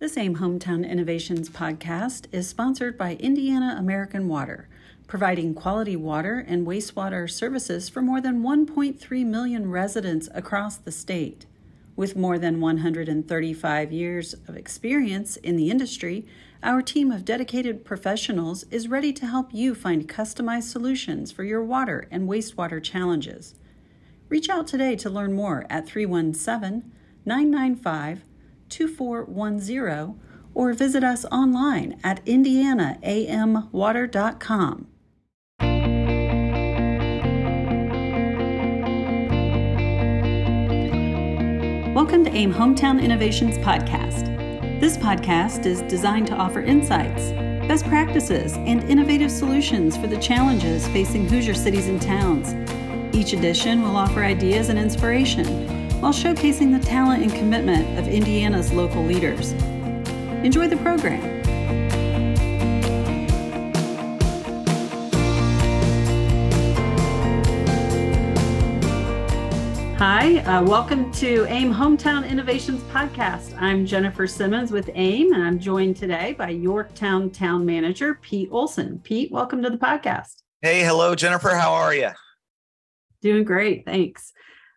This AIM Hometown Innovations podcast is sponsored by Indiana American Water, providing quality water and wastewater services for more than 1.3 million residents across the state. With more than 135 years of experience in the industry, our team of dedicated professionals is ready to help you find customized solutions for your water and wastewater challenges. Reach out today to learn more at 317 995 2410 or visit us online at indianaamwater.com. Welcome to AIM Hometown Innovations Podcast. This podcast is designed to offer insights, best practices, and innovative solutions for the challenges facing Hoosier cities and towns. Each edition will offer ideas and inspiration while showcasing the talent and commitment of Indiana's local leaders. Enjoy the program. Hi, uh, welcome to AIM Hometown Innovations Podcast. I'm Jennifer Simmons with AIM, and I'm joined today by Yorktown Town Manager Pete Olson. Pete, welcome to the podcast. Hey, hello, Jennifer. How are you? Doing great, thanks.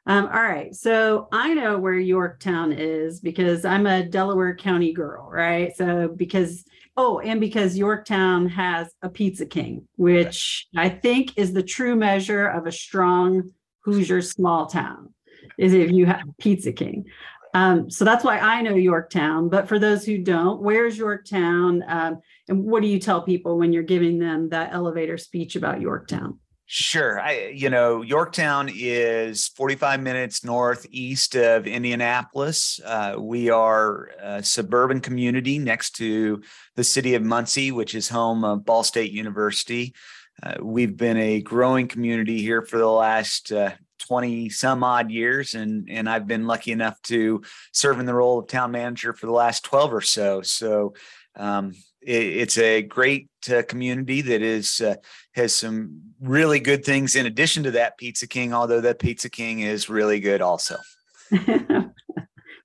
Um, all right. So I know where Yorktown is because I'm a Delaware County girl, right? So because, oh, and because Yorktown has a Pizza King, which I think is the true measure of a strong Hoosier small town, is if you have Pizza King. Um, so that's why I know Yorktown. But for those who don't, where's Yorktown? Um, and what do you tell people when you're giving them that elevator speech about Yorktown? Sure. I, you know, Yorktown is 45 minutes northeast of Indianapolis. Uh, we are a suburban community next to the city of Muncie, which is home of Ball State University. Uh, we've been a growing community here for the last uh, 20 some odd years, and, and I've been lucky enough to serve in the role of town manager for the last 12 or so. So, um, it's a great uh, community that is uh, has some really good things in addition to that Pizza King. Although that Pizza King is really good also.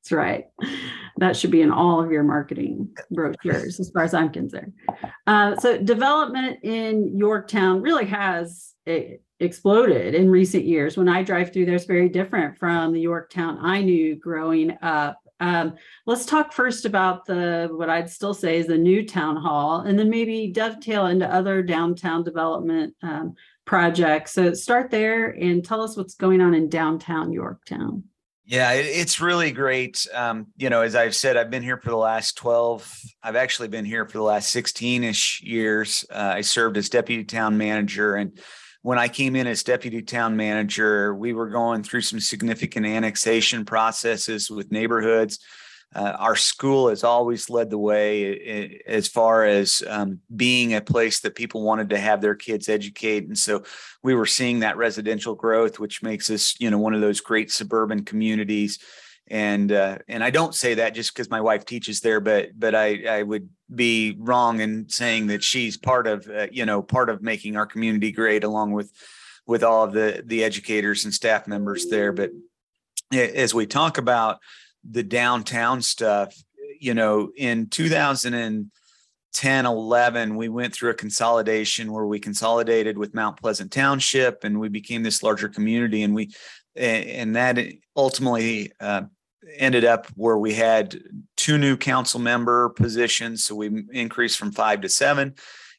That's right. That should be in all of your marketing brochures, as far as I'm concerned. Uh, so, development in Yorktown really has eh, exploded in recent years. When I drive through there, it's very different from the Yorktown I knew growing up. Um, let's talk first about the what I'd still say is the new town hall, and then maybe dovetail into other downtown development um, projects. So start there and tell us what's going on in downtown Yorktown. Yeah, it's really great. Um, you know, as I've said, I've been here for the last 12, I've actually been here for the last 16 ish years. Uh, I served as deputy town manager and when I came in as deputy town manager, we were going through some significant annexation processes with neighborhoods. Uh, our school has always led the way as far as um, being a place that people wanted to have their kids educate, and so we were seeing that residential growth, which makes us, you know, one of those great suburban communities and uh, and I don't say that just because my wife teaches there, but but I I would be wrong in saying that she's part of uh, you know part of making our community great along with with all of the the educators and staff members there. But as we talk about the downtown stuff, you know, in 2010, 11, we went through a consolidation where we consolidated with Mount Pleasant Township and we became this larger community. And we, and that ultimately uh, ended up where we had two new council member positions so we increased from five to seven.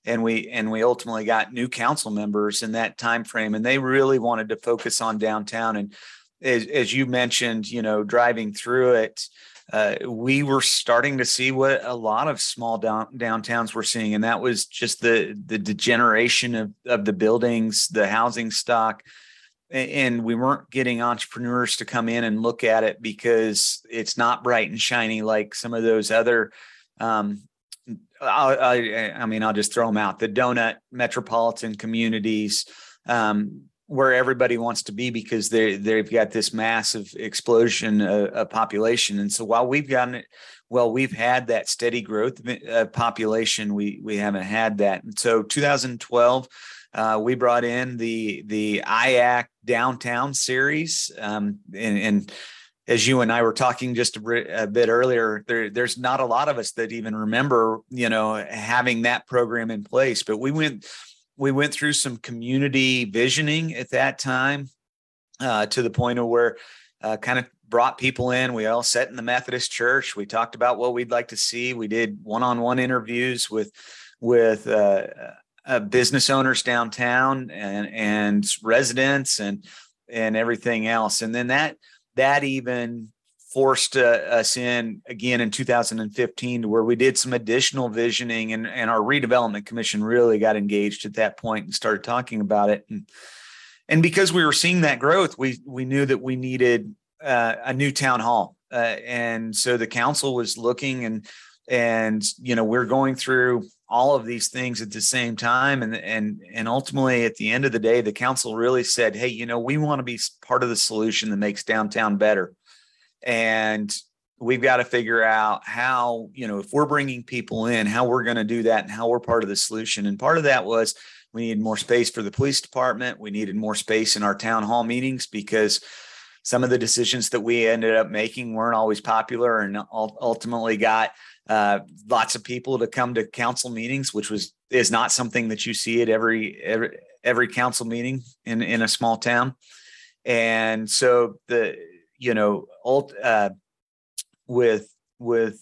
And we and we ultimately got new council members in that time frame and they really wanted to focus on downtown. And as, as you mentioned you know driving through it uh, we were starting to see what a lot of small down, downtowns were seeing and that was just the the degeneration of, of the buildings the housing stock and we weren't getting entrepreneurs to come in and look at it because it's not bright and shiny like some of those other um, I, I, mean i'll just throw them out the donut metropolitan communities um, where everybody wants to be because they they've got this massive explosion of, of population. And so while we've gotten it well we've had that steady growth of population we we haven't had that. And so 2012 uh, we brought in the the IAC downtown series, um, and, and as you and I were talking just a, a, bit earlier, there, there's not a lot of us that even remember, you know, having that program in place. But we went, we went through some community visioning at that time, uh, to the point of where, uh, kind of brought people in. We all sat in the Methodist Church. We talked about what we'd like to see. We did one-on-one interviews with, with uh, uh, business owners downtown and and residents and and everything else. And then that that even forced uh, us in again in 2015 to where we did some additional visioning and, and our redevelopment commission really got engaged at that point and started talking about it and and because we were seeing that growth we we knew that we needed uh, a new town hall uh, and so the council was looking and and you know we're going through all of these things at the same time and and and ultimately at the end of the day the council really said hey you know we want to be part of the solution that makes downtown better. And we've got to figure out how you know if we're bringing people in how we're going to do that and how we're part of the solution. And part of that was we needed more space for the police department. We needed more space in our town hall meetings because some of the decisions that we ended up making weren't always popular and ultimately got uh, lots of people to come to council meetings, which was is not something that you see at every every every council meeting in in a small town. And so the you know ult, uh, with with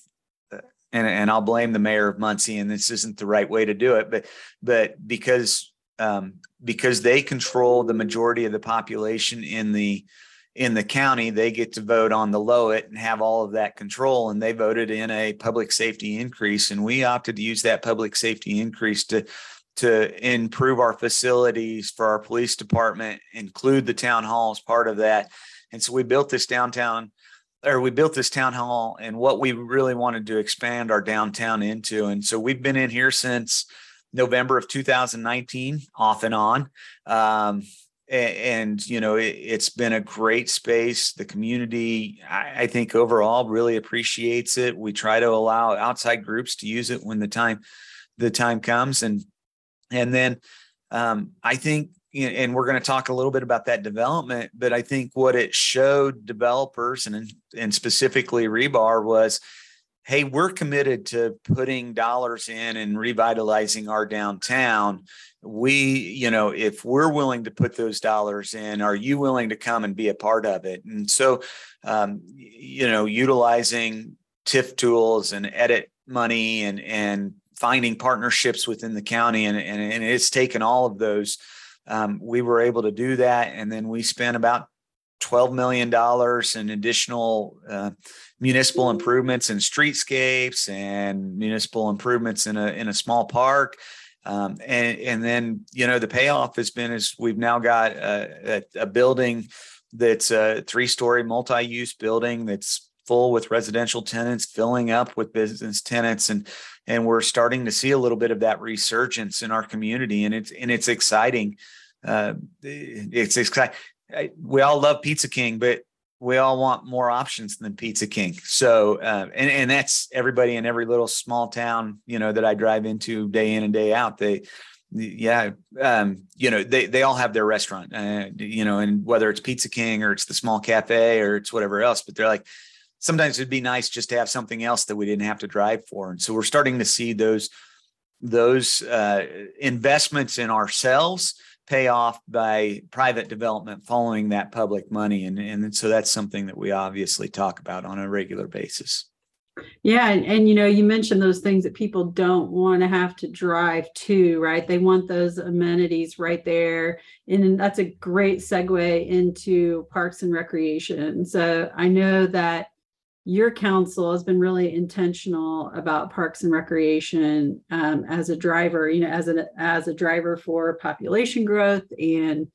uh, and and I'll blame the mayor of Muncie, and this isn't the right way to do it, but but because um, because they control the majority of the population in the in the county, they get to vote on the LOIT and have all of that control. And they voted in a public safety increase. And we opted to use that public safety increase to to improve our facilities for our police department, include the town hall as part of that. And so we built this downtown or we built this town hall and what we really wanted to expand our downtown into. And so we've been in here since November of 2019, off and on. Um, and, you know it, has been a great space. The community I, I, think overall really appreciates it. We try to allow outside groups to use it when the time the time comes. And and then um, i think and we're going to talk a little bit about that development but i think what it showed developers and and specifically rebar was hey, we're committed to putting dollars in and revitalizing our downtown. We, you know, if we're willing to put those dollars in, are you willing to come and be a part of it? And so, um, you know, utilizing TIF tools and EDIT money and and finding partnerships within the county, and and, and it's taken all of those. Um, we were able to do that, and then we spent about $12 million in additional uh, municipal improvements and streetscapes and municipal improvements in a, in a small park. Um, and, and then, you know, the payoff has been is we've now got a, a, a building that's a three story multi use building that's full with residential tenants, filling up with business tenants. And, and we're starting to see a little bit of that resurgence in our community. And it's, and it's exciting. Uh, it's exciting. We all love Pizza King, but we all want more options than Pizza King. So, uh, and and that's everybody in every little small town, you know, that I drive into day in and day out. They, yeah, um, you know, they they all have their restaurant, uh, you know, and whether it's Pizza King or it's the small cafe or it's whatever else, but they're like, sometimes it'd be nice just to have something else that we didn't have to drive for. And so we're starting to see those those uh, investments in ourselves pay off by private development following that public money. And, and so that's something that we obviously talk about on a regular basis. Yeah, and, and you know, you mentioned those things that people don't want to have to drive to, right? They want those amenities right there. And that's a great segue into parks and recreation. So I know that your council has been really intentional about parks and recreation um, as a driver you know as a as a driver for population growth and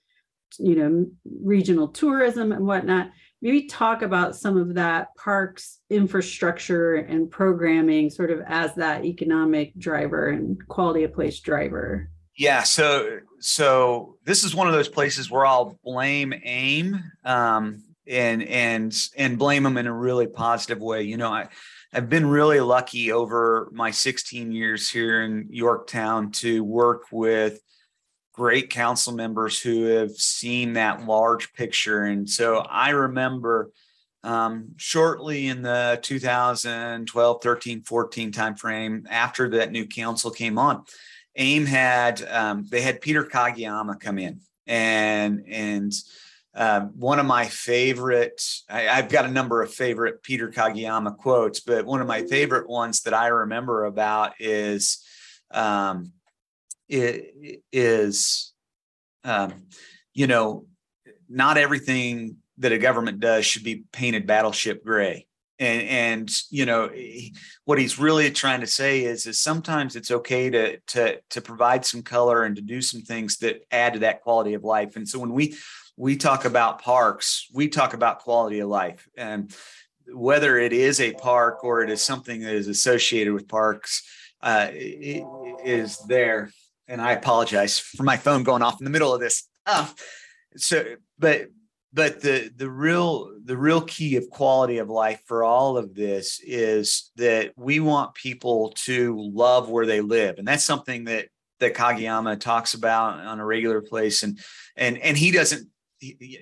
you know regional tourism and whatnot. Maybe talk about some of that parks infrastructure and programming sort of as that economic driver and quality of place driver. Yeah so so this is one of those places where i'll blame aim um, and and and blame them in a really positive way. You know, I I've been really lucky over my 16 years here in Yorktown to work with great council members who have seen that large picture. And so I remember um, shortly in the 2012, 13, 14 timeframe after that new council came on. AIM had um, they had Peter Kageyama come in and and uh, one of my favorite I, have got a number of favorite Peter Kageyama quotes, but one of my favorite ones that I remember about is um, is um, you know not everything that a government does should be painted battleship gray. And and you know what he's really trying to say is is sometimes it's okay to to to provide some color and to do some things that add to that quality of life. And so when we we talk about parks we talk about quality of life. And whether it is a park or it is something that is associated with parks uh, is there. And i apologize for my phone going off in the middle of this so but but the the real the real key of quality of life for all of this is that we want people to love where they live. And that's something that that Kageyama talks about on a regular place. And and and he doesn't he,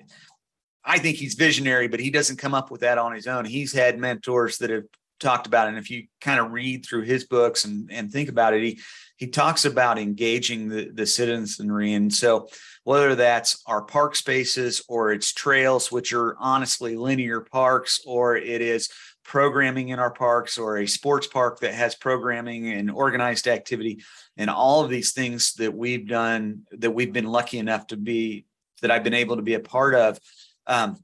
I think he's visionary but he doesn't come up with that on his own he's had mentors that have talked about it and if you kind of read through his books and and think about it he he talks about engaging the, the citizenry. And so, whether that's our park spaces or it's trails, which are honestly linear parks, or it is programming in our parks or a sports park that has programming and organized activity, and all of these things that we've done that we've been lucky enough to be that I've been able to be a part of. Um,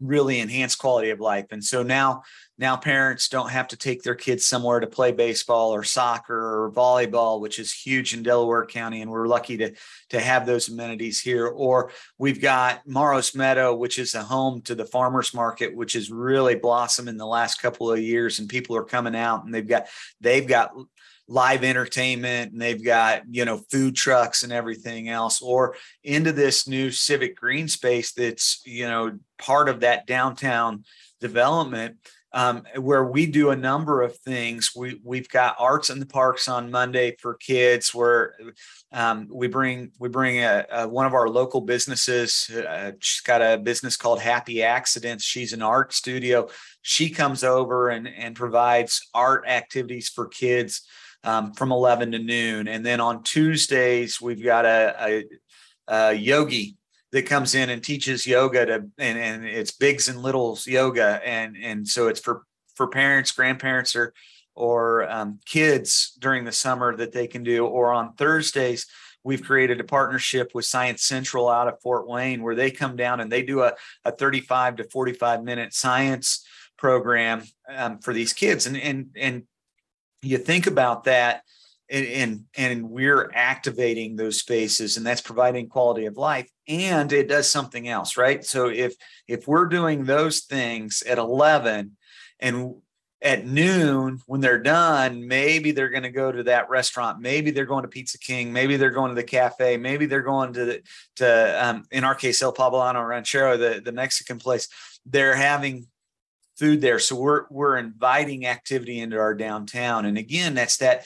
really enhance quality of life. And so now now parents don't have to take their kids somewhere to play baseball or soccer or volleyball which is huge in delaware county and we're lucky to to have those amenities here or we've got Morrow's meadow which is a home to the farmers market which has really blossomed in the last couple of years and people are coming out and they've got they've got live entertainment and they've got you know food trucks and everything else or into this new civic green space that's you know part of that downtown development um, where we do a number of things. We we've got arts in the parks on Monday for kids, where um, we bring we bring a, a, one of our local businesses. Uh, she's got a business called Happy Accidents. She's an art studio. She comes over and and provides art activities for kids um, from 11 to noon, and then on Tuesdays we've got a, a, a yogi that comes in and teaches yoga to and, and it's bigs and littles yoga. And and so it's for for parents grandparents or or um, kids during the summer that they can do. Or on thursdays we've created a partnership with science central out of fort wayne where they come down and they do a, a 35 to 45 minute science program um, for these kids. And and and you think about that and, and we're activating those spaces and that's providing quality of life and it does something else right? So if if we're doing those things at 11 and at noon when they're done maybe they're going to go to that restaurant maybe they're going to pizza king maybe they're going to the cafe maybe they're going to the to um, in our case el poblano ranchero the, the mexican place. They're having food there. So we're we're inviting activity into our downtown. And again that's that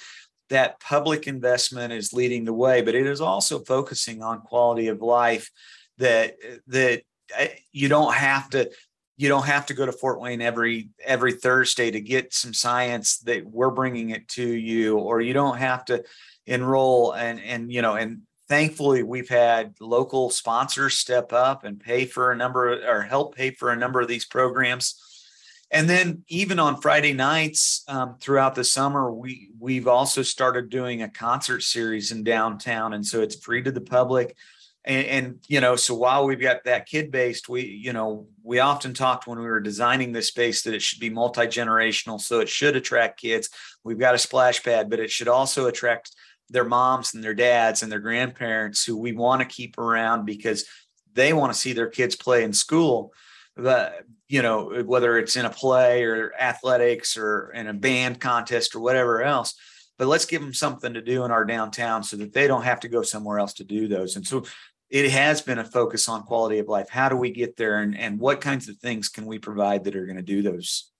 that public investment is leading the way, but it is also focusing on quality of life that that uh, you don't have to you don't have to go to Fort Wayne every every Thursday to get some science that we're bringing it to you or you don't have to enroll. And and you know and thankfully we've had local sponsors step up and pay for a number or help pay for a number of these programs and then even on Friday nights um, throughout the summer, we we've also started doing a concert series in downtown, and so it's free to the public. And, and you know, so while we've got that kid based, we you know we often talked when we were designing this space that it should be multi generational, so it should attract kids. We've got a splash pad, but it should also attract their moms and their dads and their grandparents who we want to keep around because they want to see their kids play in school the you know whether it's in a play or athletics or in a band contest or whatever else but let's give them something to do in our downtown so that they don't have to go somewhere else to do those. And so it has been a focus on quality of life. How do we get there and, and what kinds of things can we provide that are going to do those?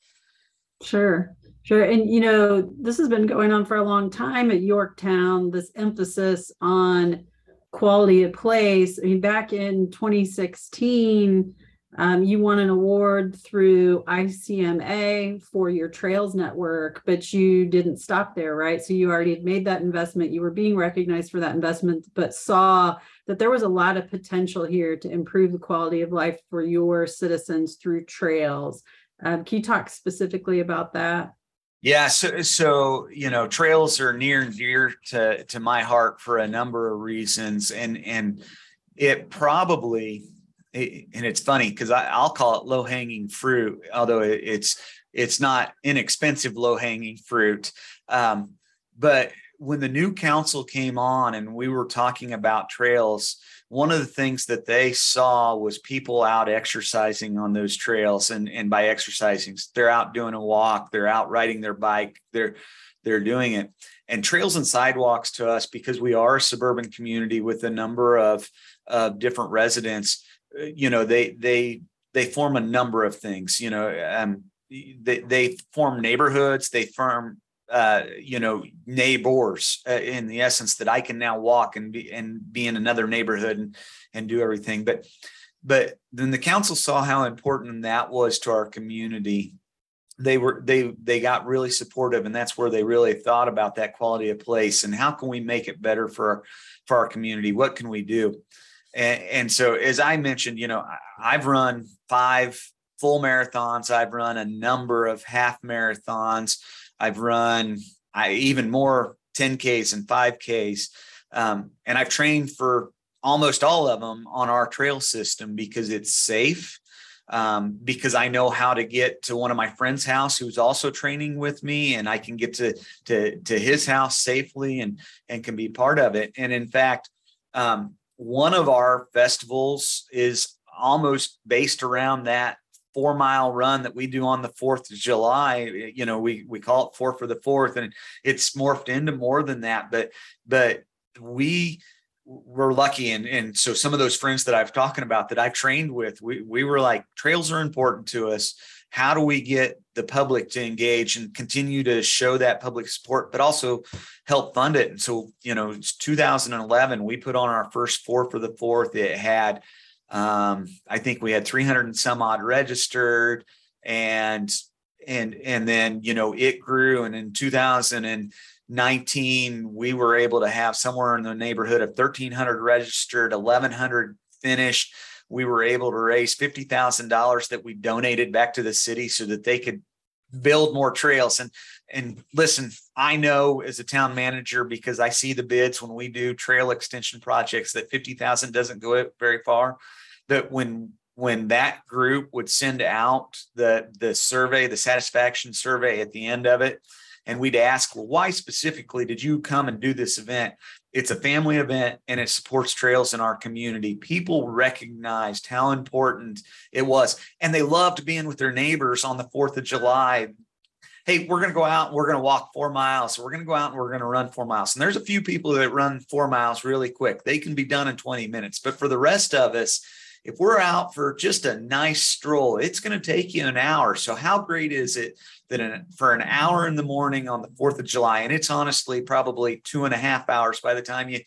Sure sure. And you know this has been going on for a long time at yorktown this emphasis on quality of place. I mean back in 2016 Um, you won an award through ICMA for your Trails Network, but you didn't stop there, right? So you already had made that investment. You were being recognized for that investment, but saw that there was a lot of potential here to improve the quality of life for your citizens through trails. Um, can you talk specifically about that? Yeah, so so you know, trails are near and dear to to my heart for a number of reasons, and and it probably and it's funny because I'll call it low hanging fruit, although it's it's not inexpensive low hanging fruit. Um, but when the new council came on and we were talking about trails, one of the things that they saw was people out exercising on those trails, and and by exercising, they're out doing a walk, they're out riding their bike, they're they're doing it. And trails and sidewalks to us, because we are a suburban community with a number of uh, different residents you know they they they form a number of things you know um, they they form neighborhoods they form uh, you know neighbors uh, in the essence that I can now walk and be and be in another neighborhood and and do everything. But but then the council saw how important that was to our community. They were they they got really supportive and that's where they really thought about that quality of place and how can we make it better for for our community? What can we do and, and so, as I mentioned, you know, I've run five full marathons. I've run a number of half marathons. I've run I, even more 10Ks and 5Ks. Um, and I've trained for almost all of them on our trail system because it's safe. Um, because I know how to get to one of my friends' house who's also training with me, and I can get to to to his house safely and and can be part of it. And in fact, um, one of our festivals is almost based around that four mile run that we do on the 4th of July. You know, we, we call it four for the fourth and it's morphed into more than that, but, but we, we're lucky and and so some of those friends that I've talking about that I've trained with we we were like trails are important to us how do we get the public to engage and continue to show that public support but also help fund it? And so you know it's 2011 we put on our first four for the fourth. It had um, i think we had 300 and some odd registered and and and then you know it grew. And in 2019 we were able to have somewhere in the neighborhood of 1300 registered 1100 finished we were able to raise $50,000 that we donated back to the city so that they could build more trails. And and listen i know as a town manager because i see the bids when we do trail extension projects that 50,000 doesn't go very far. That when when that group would send out the the survey the satisfaction survey at the end of it and we'd ask well why specifically did you come and do this event it's a family event and it supports trails in our community. People recognized how important it was, and they loved being with their neighbors on the 4th of July. Hey, we're going to go out and we're going to walk four miles. We're going to go out and we're going to run four miles. And there's a few people that run four miles really quick. They can be done in 20 minutes. But for the rest of us, if we're out for just a nice stroll, it's going to take you an hour. So, how great is it that in, for an hour in the morning on the 4th of July, and it's honestly probably two and a half hours by the time you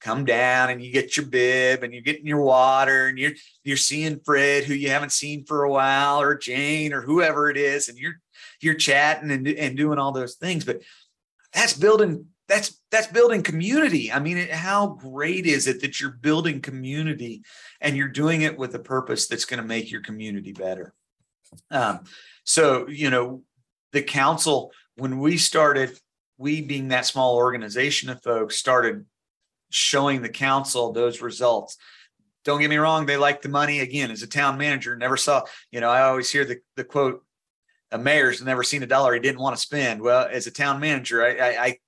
come down and you get your bib and you're getting your water and you're you're seeing Fred, who you haven't seen for a while, or Jane, or whoever it is, and you're you're chatting and, and doing all those things. But that's building that's that's building community i mean how great is it that you're building community and you're doing it with a purpose that's going to make your community better um, so you know the council, when we started, we being that small organization of folks, started showing the council those results. Don't get me wrong, they like the money. Again, as a town manager, never saw, you know, I always hear the, the quote, a mayor's never seen a dollar he didn't want to spend. Well, as a town manager, I, I, I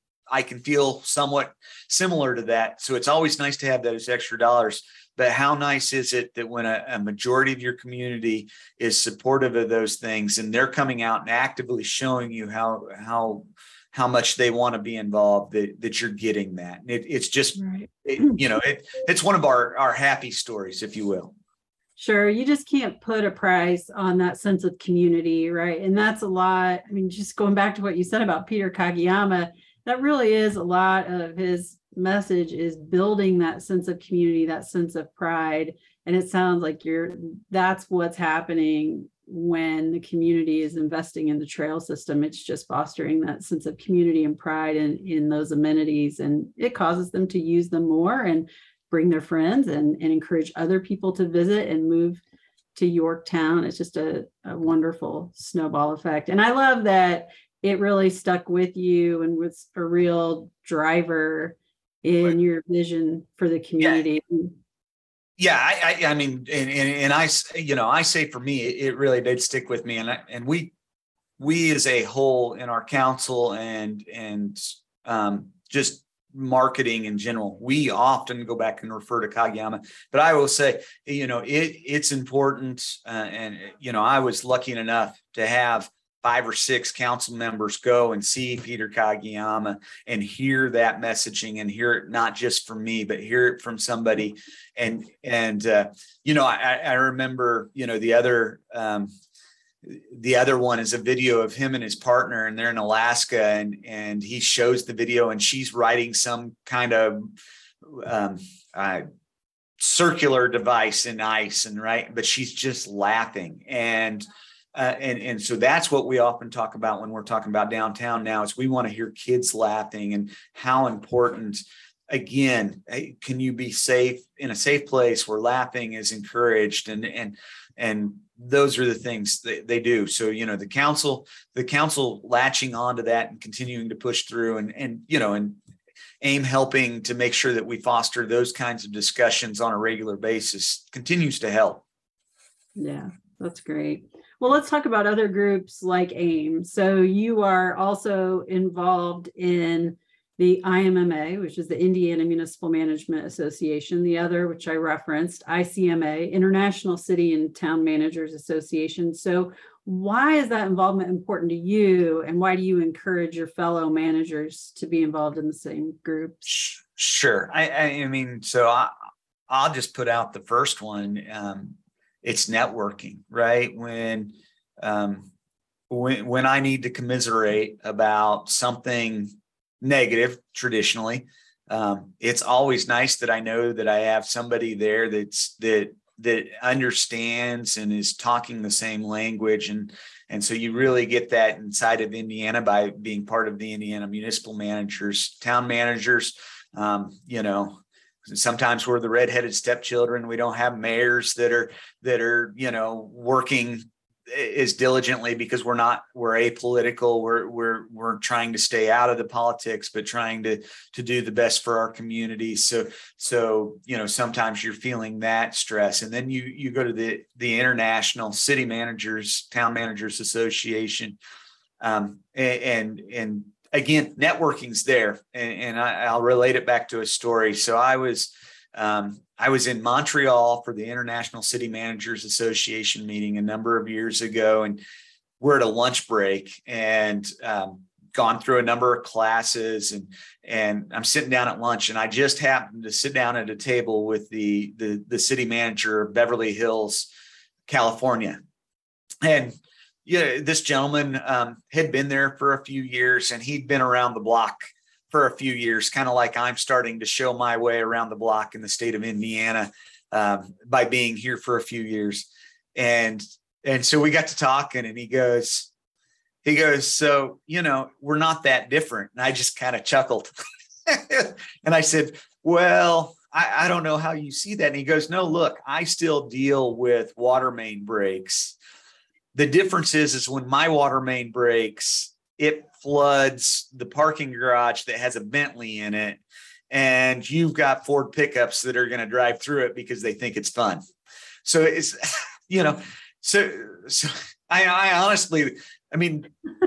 can feel somewhat similar to that. So it's always nice to have those extra dollars. But how nice is it that when a, a, majority of your community is supportive of those things and they're coming out and actively showing you how how how much they want to be involved that, that you're getting that. It, it's just right. it, you know it, it's one of our our happy stories if you will. Sure. You just can't put a price on that sense of community right? And that's a lot. I mean just going back to what you said about peter kageyama that really is a lot of his message is building that sense of community, that sense of pride. and it sounds like you're that's what's happening when the community is investing in the trail system. It's just fostering that sense of community and pride in in those amenities. And it causes them to use them more and bring their friends and, and encourage other people to visit and move to yorktown. It's just a, a wonderful snowball effect. And i love that it really stuck with you and was a real driver in right. your vision for the community yeah yeah i i, I mean and, and, and i you know i say for me it really did stick with me and I, and we we as a whole in our council and and um, just marketing in general we often go back and refer to kageyama but i will say you know it it's important uh, and you know i was lucky enough to have five or six council members go and see Peter Kageyama and hear that messaging and hear it not just from me, but hear it from somebody. And and uh, you know, I, I remember you know the other um, the other one is a video of him and his partner, and they're in Alaska, and and he shows the video, and she's writing some kind of um, uh, circular device in ice, and right, but she's just laughing and uh, and and so that's what we often talk about when we're talking about downtown now is we want to hear kids laughing and how important again can you be safe in a safe place where laughing is encouraged and and and those are the things that they do. So you know the council the council latching onto that and continuing to push through and and you know and aim helping to make sure that we foster those kinds of discussions on a regular basis continues to help. Yeah that's great well, let's talk about other groups like AIM. So you are also involved in the IMMA, which is the Indiana Municipal Management Association, the other, which I referenced, ICMA, International City and Town Managers Association. So, why is that involvement important to you, and why do you encourage your fellow managers to be involved in the same groups? Sure. I, I mean, so I, I'll just put out the first one. Um, it's networking, right? When um, when when I need to commiserate about something negative, traditionally, um, it's always nice that I know that I have somebody there that's that that understands and is talking the same language and and so you really get that inside of Indiana by being part of the Indiana municipal managers, town managers. Um, you know, sometimes we're the redheaded stepchildren. We don't have mayors that are that are you know working as diligently because we're not we're apolitical. We're we're we're trying to stay out of the politics but trying to to do the best for our community. So so you know sometimes you're feeling that stress. And then you you go to the the international city managers town managers association um and and, and again, networking's there, and, and I, will relate it back to a story. So I was um, I was in Montreal for the International City Managers Association meeting a number of years ago, and we're at a lunch break and um, gone through a number of classes and and I'm sitting down at lunch and I just happened to sit down at a table with the the, the city manager of Beverly Hills, California. And yeah, this gentleman um, had been there for a few years and he'd been around the block for a few years, kind of like I'm starting to show my way around the block in the state of Indiana um, by being here for a few years. And and so we got to talking and he goes, he goes, so you know, we're not that different. And I just kind of chuckled. and I said, Well, I, I don't know how you see that. And he goes, No, look, I still deal with water main breaks the difference is, is when my water main breaks, it floods the parking garage that has a Bentley in it. And you've got Ford pickups that are going to drive through it because they think it's fun. So it's, you know, so, so I, I honestly, I mean,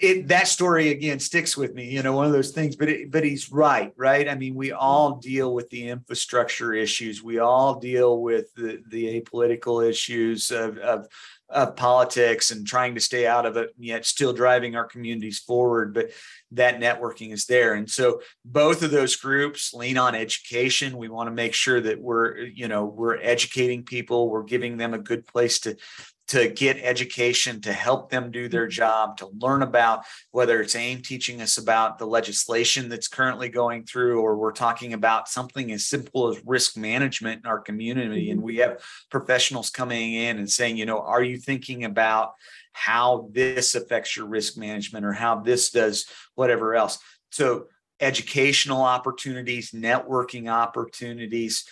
it that story again sticks with me you know one of those things but it, but he's right right i mean we all deal with the infrastructure issues we all deal with the the apolitical issues of of of politics and trying to stay out of it, and yet still driving our communities forward. But that networking is there. And so both of those groups lean on education. We want to make sure that we're, you know, we're educating people, we're giving them a good place to to get education to help them do their job, to learn about whether it's AIM teaching us about the legislation that's currently going through, or we're talking about something as simple as risk management in our community. And mm-hmm. we have professionals coming in and saying, you know, are you thinking about how this affects your risk management or how this does whatever else? So, educational opportunities, networking opportunities,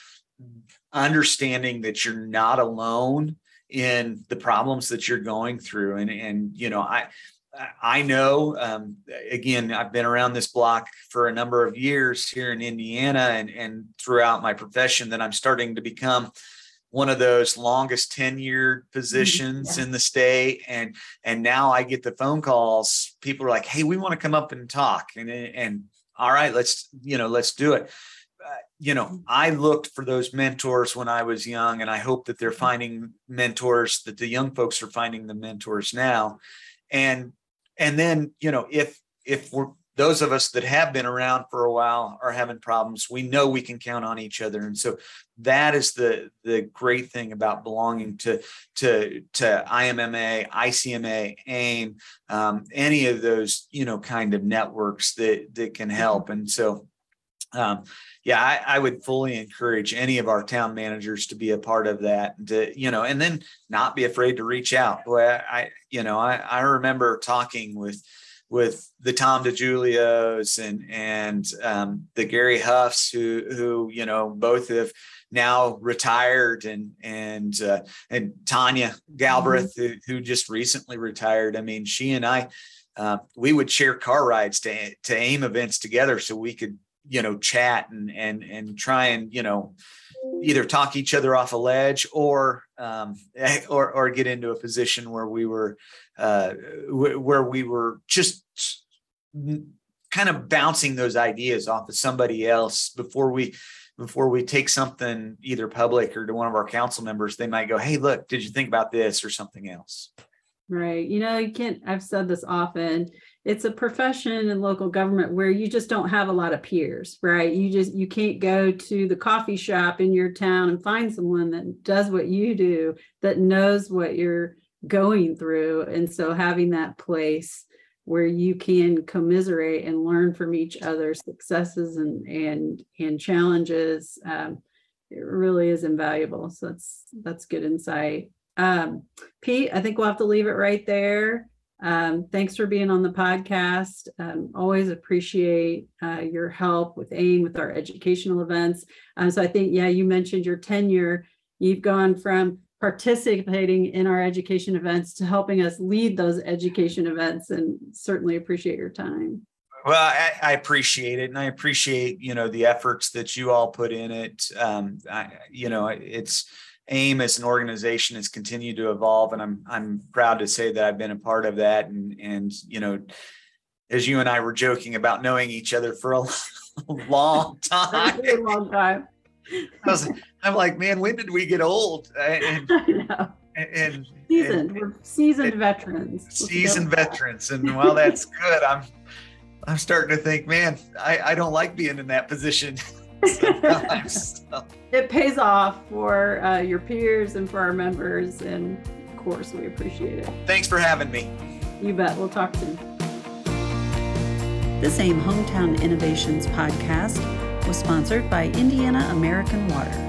understanding that you're not alone in the problems that you're going through. And and you know i i know um, again i've been around this block for a number of years here in indiana and and throughout my profession that i'm starting to become one of those longest tenured mm-hmm. positions yeah. in the state. And and now i get the phone calls. People are like hey we want to come up and talk. And and all right let's you know let's do it you know, mm. I looked for those mentors when I was young, and I hope that they're mm. finding mentors that the young folks are finding the mentors now. And and then, you know, if if we're those of us that have been around for a while are having problems, we know we can count on each other. And so that is the the great thing about belonging to to to IMMA, ICMA, AIM, um, any of those you know kind of networks that that can mm-hmm. help. And so um, yeah, I, I, would fully encourage any of our town managers to be a part of that. To you know, and then not be afraid to reach out. Boy, I you know, I, I remember talking with with the Tom DiGiulios and and um, the Gary Huffs, who who you know both have now retired, and and uh, and Tanya Galbraith, mm-hmm. who, who just recently retired. I mean, she and I. Uh, we would share car rides to, to AIM events together so we could you know chat and and and try and you know either talk each other off a ledge or um, or or get into a position where we were uh, where we were just kind of bouncing those ideas off of somebody else before we before we take something either public or to one of our council members they might go hey look did you think about this or something else right. You know you can't i've said this often it's a profession in local government where you just don't have a lot of peers right? You just you can't go to the coffee shop in your town and find someone that does what you do that knows what you're going through. And so having that place where you can commiserate and learn from each other's successes and and and challenges um, it really is invaluable. So that's that's good insight um, pete i think we'll have to leave it right there um, thanks for being on the podcast. Um, always appreciate uh, your help with AIM, with our educational events. Um, so I think, yeah, you mentioned your tenure. You've gone from participating in our education events to helping us lead those education events and certainly appreciate your time. Well, I, I appreciate it. And I appreciate, you know, the efforts that you all put in it. Um, I, you know, it's, AIM as an organization has continued to evolve, and I'm I'm proud to say that I've been a part of that. And and you know, as you and I were joking about knowing each other for a long time, a long time. I was, I'm like, man, when did we get old? And, and seasoned, and, we're seasoned and, veterans. Seasoned veterans, and while that's good, I'm I'm starting to think, man, I I don't like being in that position. it pays off for uh, your peers and for our members. And of course, we appreciate it. Thanks for having me. You bet. We'll talk soon. This AIM Hometown Innovations podcast was sponsored by Indiana American Water.